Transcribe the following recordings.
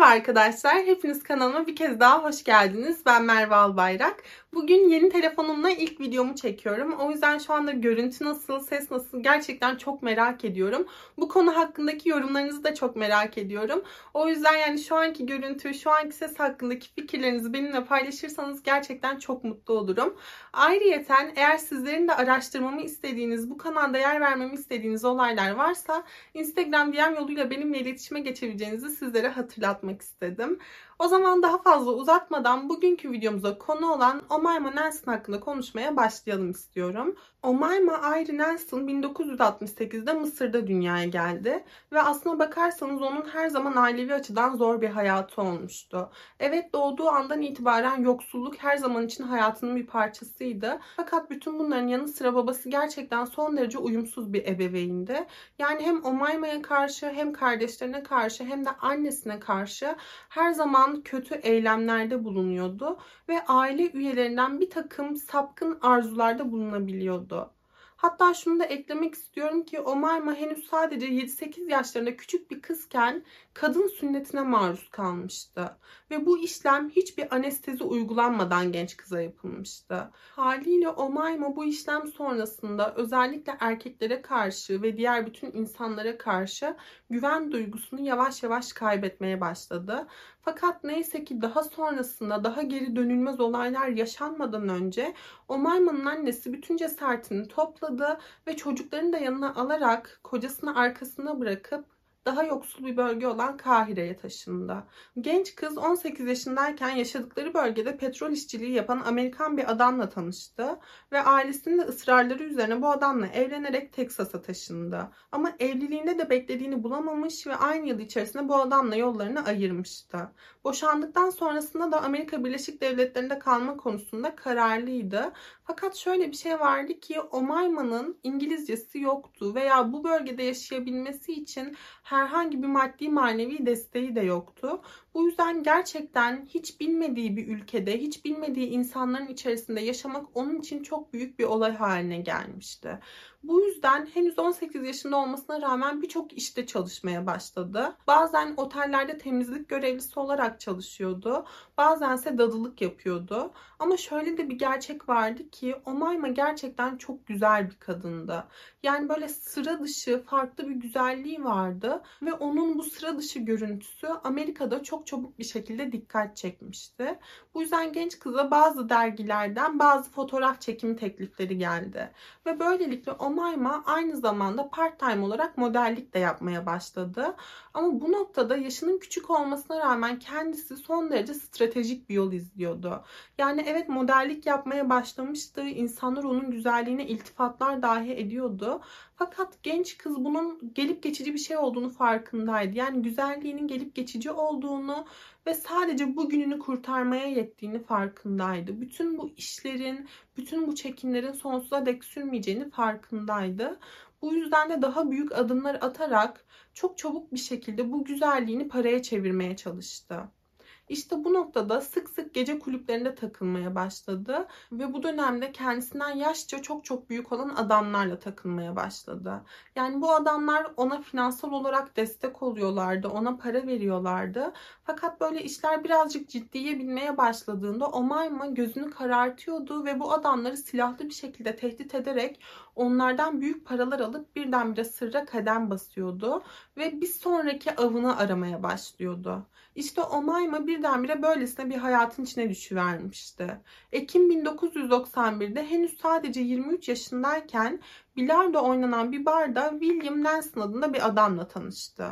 Merhaba arkadaşlar, hepiniz kanalıma bir kez daha hoş geldiniz. Ben Merve Albayrak. Bugün yeni telefonumla ilk videomu çekiyorum. O yüzden şu anda görüntü nasıl, ses nasıl gerçekten çok merak ediyorum. Bu konu hakkındaki yorumlarınızı da çok merak ediyorum. O yüzden yani şu anki görüntü, şu anki ses hakkındaki fikirlerinizi benimle paylaşırsanız gerçekten çok mutlu olurum. Ayrıyeten eğer sizlerin de araştırmamı istediğiniz, bu kanalda yer vermemi istediğiniz olaylar varsa Instagram DM yoluyla benimle iletişime geçebileceğinizi sizlere hatırlatmak istedim. O zaman daha fazla uzatmadan bugünkü videomuza konu olan Omayma Nelson hakkında konuşmaya başlayalım istiyorum. Omayma Ayri Nelson 1968'de Mısır'da dünyaya geldi ve aslına bakarsanız onun her zaman ailevi açıdan zor bir hayatı olmuştu. Evet doğduğu andan itibaren yoksulluk her zaman için hayatının bir parçasıydı. Fakat bütün bunların yanı sıra babası gerçekten son derece uyumsuz bir ebeveyndi. Yani hem Omayma'ya karşı hem kardeşlerine karşı hem de annesine karşı her zaman kötü eylemlerde bulunuyordu ve aile üyelerinden bir takım sapkın arzularda bulunabiliyordu. Hatta şunu da eklemek istiyorum ki Omayma henüz sadece 7-8 yaşlarında küçük bir kızken kadın sünnetine maruz kalmıştı. Ve bu işlem hiçbir anestezi uygulanmadan genç kıza yapılmıştı. Haliyle Omayma bu işlem sonrasında özellikle erkeklere karşı ve diğer bütün insanlara karşı güven duygusunu yavaş yavaş kaybetmeye başladı. Fakat neyse ki daha sonrasında daha geri dönülmez olaylar yaşanmadan önce Omayma'nın annesi bütün cesaretini topladı ve çocuklarını da yanına alarak kocasını arkasına bırakıp daha yoksul bir bölge olan Kahire'ye taşındı. Genç kız 18 yaşındayken yaşadıkları bölgede petrol işçiliği yapan Amerikan bir adamla tanıştı ve ailesinin de ısrarları üzerine bu adamla evlenerek Teksas'a taşındı. Ama evliliğinde de beklediğini bulamamış ve aynı yıl içerisinde bu adamla yollarını ayırmıştı. Boşandıktan sonrasında da Amerika Birleşik Devletleri'nde kalma konusunda kararlıydı. Fakat şöyle bir şey vardı ki Omayma'nın İngilizcesi yoktu veya bu bölgede yaşayabilmesi için herhangi bir maddi manevi desteği de yoktu. Bu yüzden gerçekten hiç bilmediği bir ülkede, hiç bilmediği insanların içerisinde yaşamak onun için çok büyük bir olay haline gelmişti. Bu yüzden henüz 18 yaşında olmasına rağmen birçok işte çalışmaya başladı. Bazen otellerde temizlik görevlisi olarak çalışıyordu. Bazense dadılık yapıyordu. Ama şöyle de bir gerçek vardı ki Omayma gerçekten çok güzel bir kadındı. Yani böyle sıra dışı farklı bir güzelliği vardı ve onun bu sıra dışı görüntüsü Amerika'da çok çabuk bir şekilde dikkat çekmişti. Bu yüzden genç kıza bazı dergilerden bazı fotoğraf çekimi teklifleri geldi. Ve böylelikle Omayma aynı zamanda part-time olarak modellik de yapmaya başladı. Ama bu noktada yaşının küçük olmasına rağmen kendisi son derece stratejik bir yol izliyordu. Yani evet modellik yapmaya başlamıştı. İnsanlar onun güzelliğine iltifatlar dahi ediyordu. Fakat genç kız bunun gelip geçici bir şey olduğunu farkındaydı. Yani güzelliğinin gelip geçici olduğunu ve sadece bugününü kurtarmaya yettiğini farkındaydı. Bütün bu işlerin, bütün bu çekimlerin sonsuza dek sürmeyeceğini farkındaydı. Bu yüzden de daha büyük adımlar atarak çok çabuk bir şekilde bu güzelliğini paraya çevirmeye çalıştı. İşte bu noktada sık sık gece kulüplerinde takılmaya başladı ve bu dönemde kendisinden yaşça çok çok büyük olan adamlarla takılmaya başladı. Yani bu adamlar ona finansal olarak destek oluyorlardı, ona para veriyorlardı. Fakat böyle işler birazcık ciddiye binmeye başladığında Omayma gözünü karartıyordu ve bu adamları silahlı bir şekilde tehdit ederek onlardan büyük paralar alıp birdenbire sırra kadem basıyordu ve bir sonraki avını aramaya başlıyordu. İşte Omayma birdenbire böylesine bir hayatın içine düşüvermişti. Ekim 1991'de henüz sadece 23 yaşındayken bilardo oynanan bir barda William Nelson adında bir adamla tanıştı.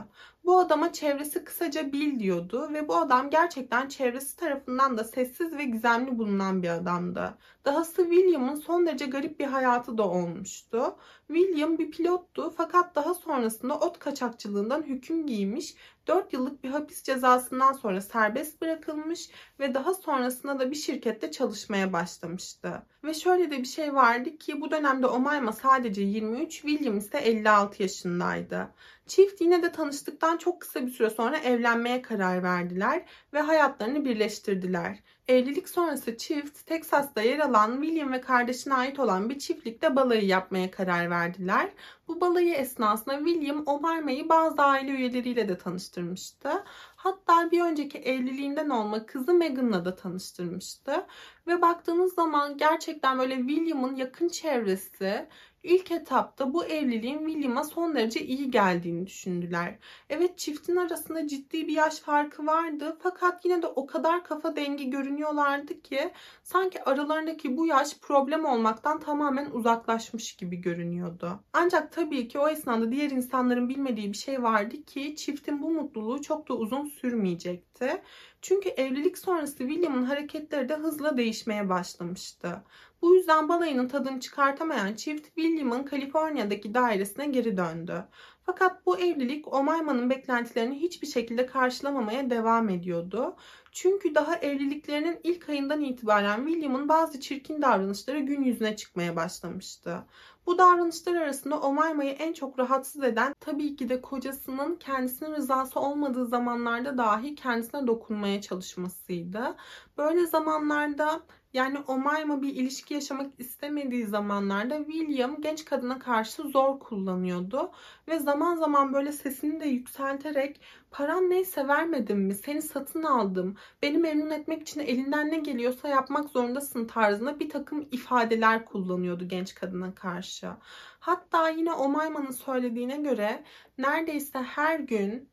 Bu adama çevresi kısaca Bill diyordu ve bu adam gerçekten çevresi tarafından da sessiz ve gizemli bulunan bir adamdı. Dahası William'ın son derece garip bir hayatı da olmuştu. William bir pilottu fakat daha sonrasında ot kaçakçılığından hüküm giymiş 4 yıllık bir hapis cezasından sonra serbest bırakılmış ve daha sonrasında da bir şirkette çalışmaya başlamıştı. Ve şöyle de bir şey vardı ki bu dönemde Omayma sadece sadece 23, William ise 56 yaşındaydı. Çift yine de tanıştıktan çok kısa bir süre sonra evlenmeye karar verdiler ve hayatlarını birleştirdiler. Evlilik sonrası çift Teksas'ta yer alan William ve kardeşine ait olan bir çiftlikte balayı yapmaya karar verdiler. Bu balayı esnasında William Omarma'yı bazı aile üyeleriyle de tanıştırmıştı. Hatta bir önceki evliliğinden olma kızı Meghan'la da tanıştırmıştı. Ve baktığınız zaman gerçekten böyle William'ın yakın çevresi İlk etapta bu evliliğin William'a son derece iyi geldiğini düşündüler. Evet çiftin arasında ciddi bir yaş farkı vardı fakat yine de o kadar kafa dengi görünüyorlardı ki sanki aralarındaki bu yaş problem olmaktan tamamen uzaklaşmış gibi görünüyordu. Ancak tabii ki o esnada diğer insanların bilmediği bir şey vardı ki çiftin bu mutluluğu çok da uzun sürmeyecekti. Çünkü evlilik sonrası William'ın hareketleri de hızla değişmeye başlamıştı. Bu yüzden balayının tadını çıkartamayan çift William'ın Kaliforniya'daki dairesine geri döndü. Fakat bu evlilik Omayma'nın beklentilerini hiçbir şekilde karşılamamaya devam ediyordu. Çünkü daha evliliklerinin ilk ayından itibaren William'ın bazı çirkin davranışları gün yüzüne çıkmaya başlamıştı. Bu davranışlar arasında Omayma'yı en çok rahatsız eden tabii ki de kocasının kendisinin rızası olmadığı zamanlarda dahi kendisine dokunmaya çalışmasıydı. Böyle zamanlarda yani Omayma bir ilişki yaşamak istemediği zamanlarda William genç kadına karşı zor kullanıyordu. Ve zaman zaman böyle sesini de yükselterek paran neyse vermedim mi seni satın aldım beni memnun etmek için elinden ne geliyorsa yapmak zorundasın tarzında bir takım ifadeler kullanıyordu genç kadına karşı. Hatta yine Omayma'nın söylediğine göre neredeyse her gün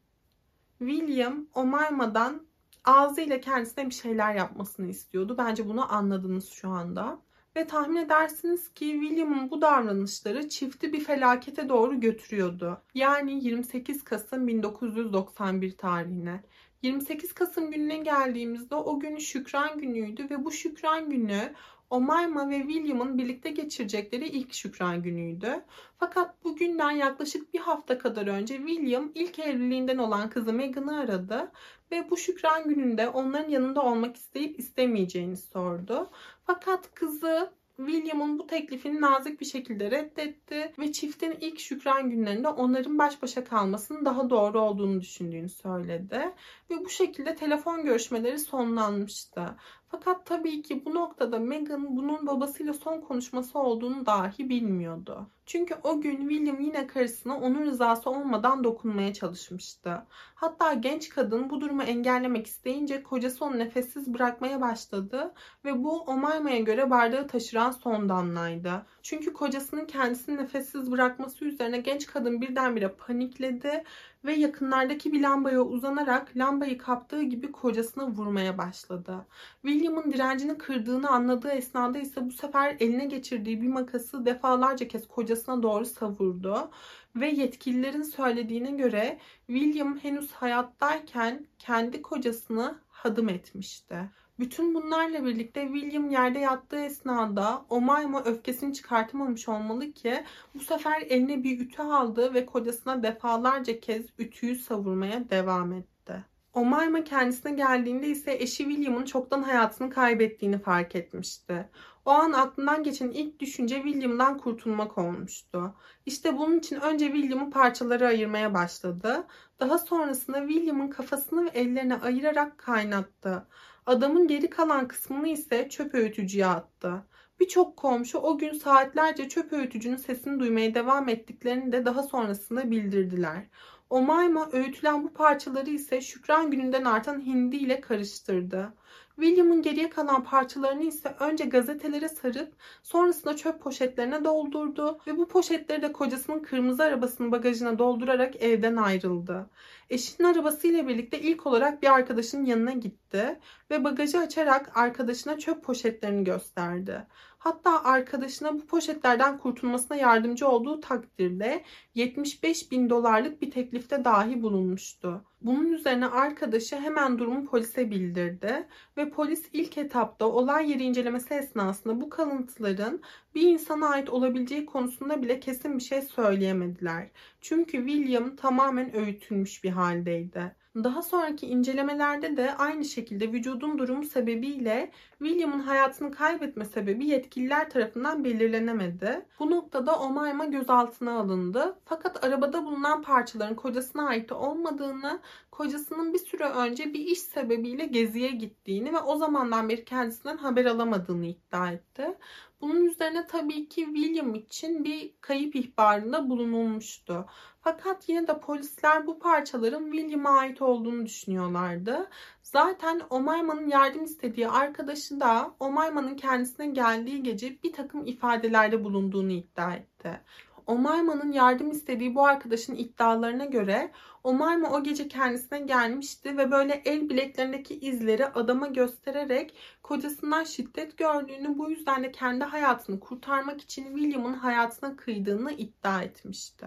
William Omayma'dan ağzıyla kendisine bir şeyler yapmasını istiyordu. Bence bunu anladınız şu anda. Ve tahmin edersiniz ki William'ın bu davranışları çifti bir felakete doğru götürüyordu. Yani 28 Kasım 1991 tarihine. 28 Kasım gününe geldiğimizde o gün Şükran günüydü ve bu Şükran günü Omayma ve William'ın birlikte geçirecekleri ilk şükran günüydü. Fakat bugünden yaklaşık bir hafta kadar önce William ilk evliliğinden olan kızı Meghan'ı aradı ve bu şükran gününde onların yanında olmak isteyip istemeyeceğini sordu. Fakat kızı William'ın bu teklifini nazik bir şekilde reddetti ve çiftin ilk şükran günlerinde onların baş başa kalmasının daha doğru olduğunu düşündüğünü söyledi. Ve bu şekilde telefon görüşmeleri sonlanmıştı. Fakat tabii ki bu noktada Meghan bunun babasıyla son konuşması olduğunu dahi bilmiyordu. Çünkü o gün William yine karısına onun rızası olmadan dokunmaya çalışmıştı. Hatta genç kadın bu durumu engellemek isteyince kocası onu nefessiz bırakmaya başladı ve bu Omayma'ya göre bardağı taşıran son damlaydı. Çünkü kocasının kendisini nefessiz bırakması üzerine genç kadın birdenbire panikledi ve yakınlardaki bir lambaya uzanarak lambayı kaptığı gibi kocasına vurmaya başladı. William'ın direncini kırdığını anladığı esnada ise bu sefer eline geçirdiği bir makası defalarca kez kocasına doğru savurdu ve yetkililerin söylediğine göre William henüz hayattayken kendi kocasını hadım etmişti. Bütün bunlarla birlikte William yerde yattığı esnada Omayma öfkesini çıkartamamış olmalı ki bu sefer eline bir ütü aldı ve kocasına defalarca kez ütüyü savurmaya devam etti. Omayma kendisine geldiğinde ise eşi William'ın çoktan hayatını kaybettiğini fark etmişti. O an aklından geçen ilk düşünce William'dan kurtulmak olmuştu. İşte bunun için önce William'ı parçalara ayırmaya başladı. Daha sonrasında William'ın kafasını ve ellerini ayırarak kaynattı. Adamın geri kalan kısmını ise çöp öğütücüye attı. Birçok komşu o gün saatlerce çöp öğütücünün sesini duymaya devam ettiklerini de daha sonrasında bildirdiler. Omayma öğütülen bu parçaları ise Şükran gününden artan hindi ile karıştırdı. William'ın geriye kalan parçalarını ise önce gazetelere sarıp sonrasında çöp poşetlerine doldurdu ve bu poşetleri de kocasının kırmızı arabasının bagajına doldurarak evden ayrıldı. Eşinin arabasıyla birlikte ilk olarak bir arkadaşının yanına gitti ve bagajı açarak arkadaşına çöp poşetlerini gösterdi. Hatta arkadaşına bu poşetlerden kurtulmasına yardımcı olduğu takdirde 75 bin dolarlık bir teklifte dahi bulunmuştu. Bunun üzerine arkadaşı hemen durumu polise bildirdi ve polis ilk etapta olay yeri incelemesi esnasında bu kalıntıların bir insana ait olabileceği konusunda bile kesin bir şey söyleyemediler. Çünkü William tamamen öğütülmüş bir haldeydi. Daha sonraki incelemelerde de aynı şekilde vücudun durumu sebebiyle William'ın hayatını kaybetme sebebi yetkililer tarafından belirlenemedi. Bu noktada Omayma gözaltına alındı. Fakat arabada bulunan parçaların kocasına ait olmadığını, kocasının bir süre önce bir iş sebebiyle geziye gittiğini ve o zamandan beri kendisinden haber alamadığını iddia etti. Bunun üzerine tabii ki William için bir kayıp ihbarında bulunulmuştu. Fakat yine de polisler bu parçaların William'a ait olduğunu düşünüyorlardı. Zaten Omayma'nın yardım istediği arkadaşı da Omayma'nın kendisine geldiği gece bir takım ifadelerde bulunduğunu iddia etti. Omayma'nın yardım istediği bu arkadaşın iddialarına göre Omayma o gece kendisine gelmişti ve böyle el bileklerindeki izleri adama göstererek kocasından şiddet gördüğünü bu yüzden de kendi hayatını kurtarmak için William'ın hayatına kıydığını iddia etmişti.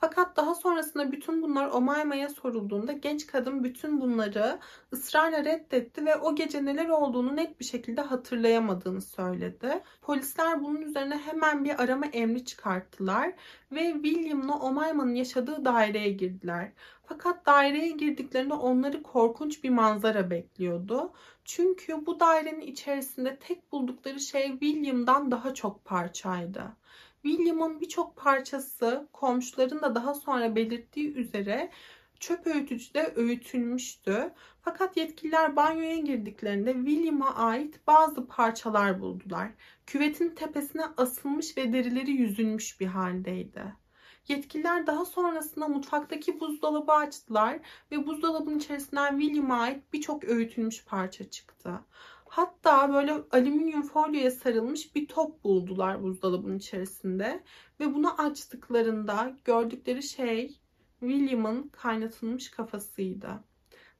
Fakat daha sonrasında bütün bunlar Omayma'ya sorulduğunda genç kadın bütün bunları ısrarla reddetti ve o gece neler olduğunu net bir şekilde hatırlayamadığını söyledi. Polisler bunun üzerine hemen bir arama emri çıkarttılar ve William'la Omayma'nın yaşadığı daireye girdiler. Fakat daireye girdiklerinde onları korkunç bir manzara bekliyordu. Çünkü bu dairenin içerisinde tek buldukları şey William'dan daha çok parçaydı. William'ın birçok parçası komşuların da daha sonra belirttiği üzere çöp öğütücüde öğütülmüştü. Fakat yetkililer banyoya girdiklerinde William'a ait bazı parçalar buldular. Küvetin tepesine asılmış ve derileri yüzülmüş bir haldeydi. Yetkililer daha sonrasında mutfaktaki buzdolabı açtılar ve buzdolabının içerisinden William'a ait birçok öğütülmüş parça çıktı. Hatta böyle alüminyum folyoya sarılmış bir top buldular buzdolabının içerisinde. Ve bunu açtıklarında gördükleri şey William'ın kaynatılmış kafasıydı.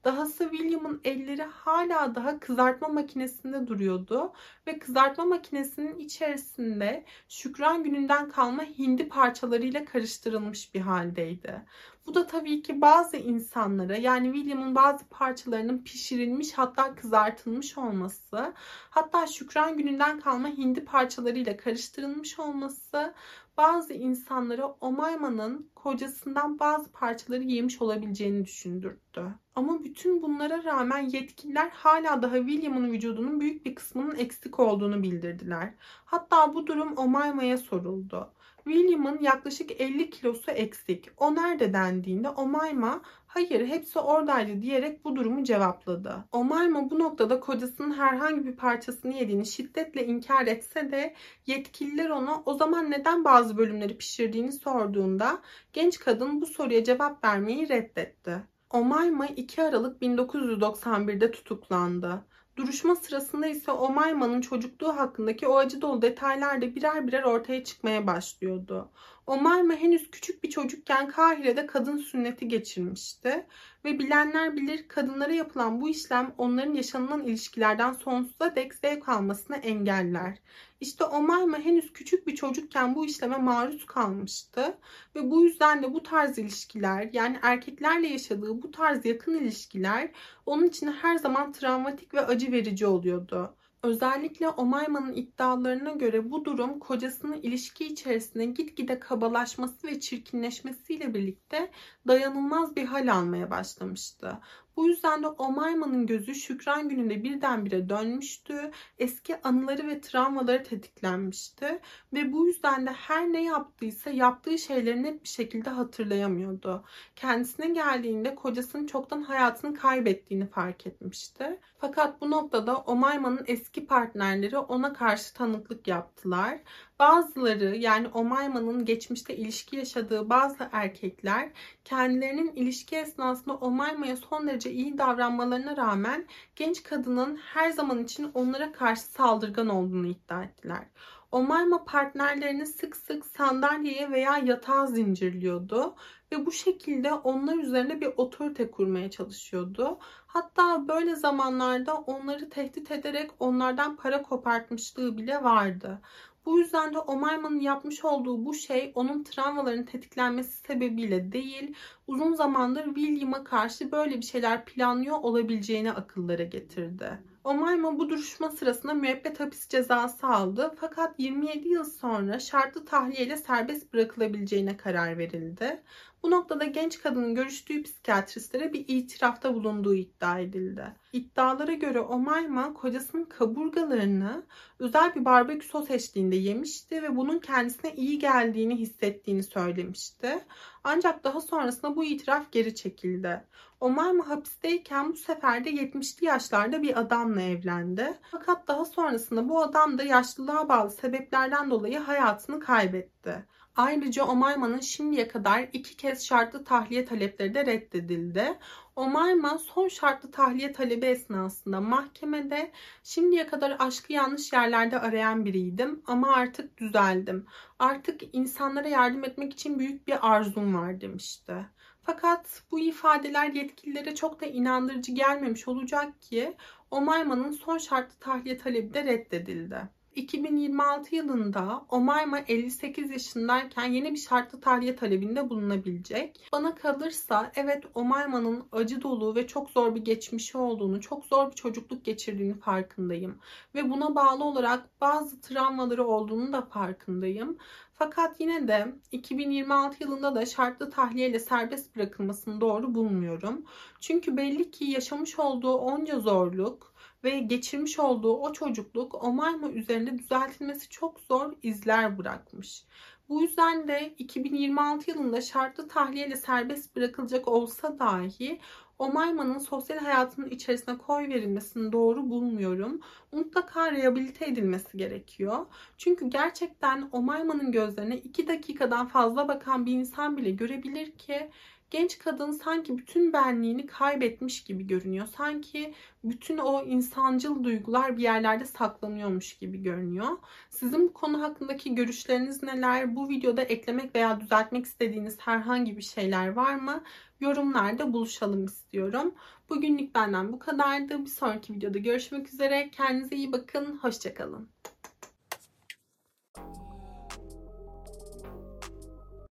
Dahası William'ın elleri hala daha kızartma makinesinde duruyordu ve kızartma makinesinin içerisinde Şükran gününden kalma hindi parçalarıyla karıştırılmış bir haldeydi. Bu da tabii ki bazı insanlara yani William'ın bazı parçalarının pişirilmiş hatta kızartılmış olması, hatta Şükran gününden kalma hindi parçalarıyla karıştırılmış olması bazı insanlara Omayma'nın kocasından bazı parçaları yemiş olabileceğini düşündürttü. Ama bütün bunlara rağmen yetkililer hala daha William'ın vücudunun büyük bir kısmının eksik olduğunu bildirdiler. Hatta bu durum Omayma'ya soruldu. William'ın yaklaşık 50 kilosu eksik. O nerede dendiğinde Omayma hayır hepsi oradaydı diyerek bu durumu cevapladı. Omayma bu noktada kocasının herhangi bir parçasını yediğini şiddetle inkar etse de yetkililer ona o zaman neden bazı bölümleri pişirdiğini sorduğunda genç kadın bu soruya cevap vermeyi reddetti. Omayma 2 Aralık 1991'de tutuklandı. Duruşma sırasında ise Omayma'nın çocukluğu hakkındaki o acı dolu detaylar da birer birer ortaya çıkmaya başlıyordu. Omayma henüz küçük bir çocukken Kahire'de kadın sünneti geçirmişti ve bilenler bilir kadınlara yapılan bu işlem onların yaşanılan ilişkilerden sonsuza dek zevk almasını engeller. İşte Omayma henüz küçük bir çocukken bu işleme maruz kalmıştı ve bu yüzden de bu tarz ilişkiler yani erkeklerle yaşadığı bu tarz yakın ilişkiler onun için her zaman travmatik ve acı verici oluyordu. Özellikle Omayma'nın iddialarına göre bu durum kocasının ilişki içerisinde gitgide kabalaşması ve çirkinleşmesiyle birlikte dayanılmaz bir hal almaya başlamıştı. Bu yüzden de Omayma'nın gözü Şükran gününde birdenbire dönmüştü. Eski anıları ve travmaları tetiklenmişti. Ve bu yüzden de her ne yaptıysa yaptığı şeyleri net bir şekilde hatırlayamıyordu. Kendisine geldiğinde kocasının çoktan hayatını kaybettiğini fark etmişti. Fakat bu noktada Omayma'nın eski partnerleri ona karşı tanıklık yaptılar. Bazıları yani Omayma'nın geçmişte ilişki yaşadığı bazı erkekler kendilerinin ilişki esnasında Omayma'ya son derece iyi davranmalarına rağmen genç kadının her zaman için onlara karşı saldırgan olduğunu iddia ettiler. Omayma partnerlerini sık sık sandalyeye veya yatağa zincirliyordu ve bu şekilde onlar üzerine bir otorite kurmaya çalışıyordu. Hatta böyle zamanlarda onları tehdit ederek onlardan para kopartmışlığı bile vardı. Bu yüzden de Omayma'nın yapmış olduğu bu şey onun travmaların tetiklenmesi sebebiyle değil, uzun zamandır William'a karşı böyle bir şeyler planlıyor olabileceğini akıllara getirdi. Omayma bu duruşma sırasında müebbet hapis cezası aldı fakat 27 yıl sonra şartlı tahliyeyle serbest bırakılabileceğine karar verildi. Bu noktada genç kadının görüştüğü psikiyatristlere bir itirafta bulunduğu iddia edildi. İddialara göre Omayma kocasının kaburgalarını özel bir barbekü sos eşliğinde yemişti ve bunun kendisine iyi geldiğini hissettiğini söylemişti. Ancak daha sonrasında bu itiraf geri çekildi. Omayma hapisteyken bu sefer de 70'li yaşlarda bir adamla evlendi. Fakat daha sonrasında bu adam da yaşlılığa bağlı sebeplerden dolayı hayatını kaybetti. Ayrıca Omayma'nın şimdiye kadar iki kez şartlı tahliye talepleri de reddedildi. Omayma son şartlı tahliye talebi esnasında mahkemede şimdiye kadar aşkı yanlış yerlerde arayan biriydim ama artık düzeldim. Artık insanlara yardım etmek için büyük bir arzum var demişti. Fakat bu ifadeler yetkililere çok da inandırıcı gelmemiş olacak ki Omayma'nın son şartlı tahliye talebi de reddedildi. 2026 yılında Omayma 58 yaşındayken yeni bir şartlı tahliye talebinde bulunabilecek. Bana kalırsa evet Omayma'nın acı dolu ve çok zor bir geçmişi olduğunu, çok zor bir çocukluk geçirdiğini farkındayım. Ve buna bağlı olarak bazı travmaları olduğunu da farkındayım. Fakat yine de 2026 yılında da şartlı tahliye ile serbest bırakılmasını doğru bulmuyorum. Çünkü belli ki yaşamış olduğu onca zorluk, ve geçirmiş olduğu o çocukluk Omayma üzerinde düzeltilmesi çok zor izler bırakmış. Bu yüzden de 2026 yılında şartlı tahliyeyle serbest bırakılacak olsa dahi Omayma'nın sosyal hayatının içerisine koy verilmesini doğru bulmuyorum. Mutlaka rehabilite edilmesi gerekiyor. Çünkü gerçekten Omayma'nın gözlerine 2 dakikadan fazla bakan bir insan bile görebilir ki genç kadın sanki bütün benliğini kaybetmiş gibi görünüyor. Sanki bütün o insancıl duygular bir yerlerde saklanıyormuş gibi görünüyor. Sizin bu konu hakkındaki görüşleriniz neler? Bu videoda eklemek veya düzeltmek istediğiniz herhangi bir şeyler var mı? Yorumlarda buluşalım istiyorum. Bugünlük benden bu kadardı. Bir sonraki videoda görüşmek üzere. Kendinize iyi bakın. Hoşçakalın.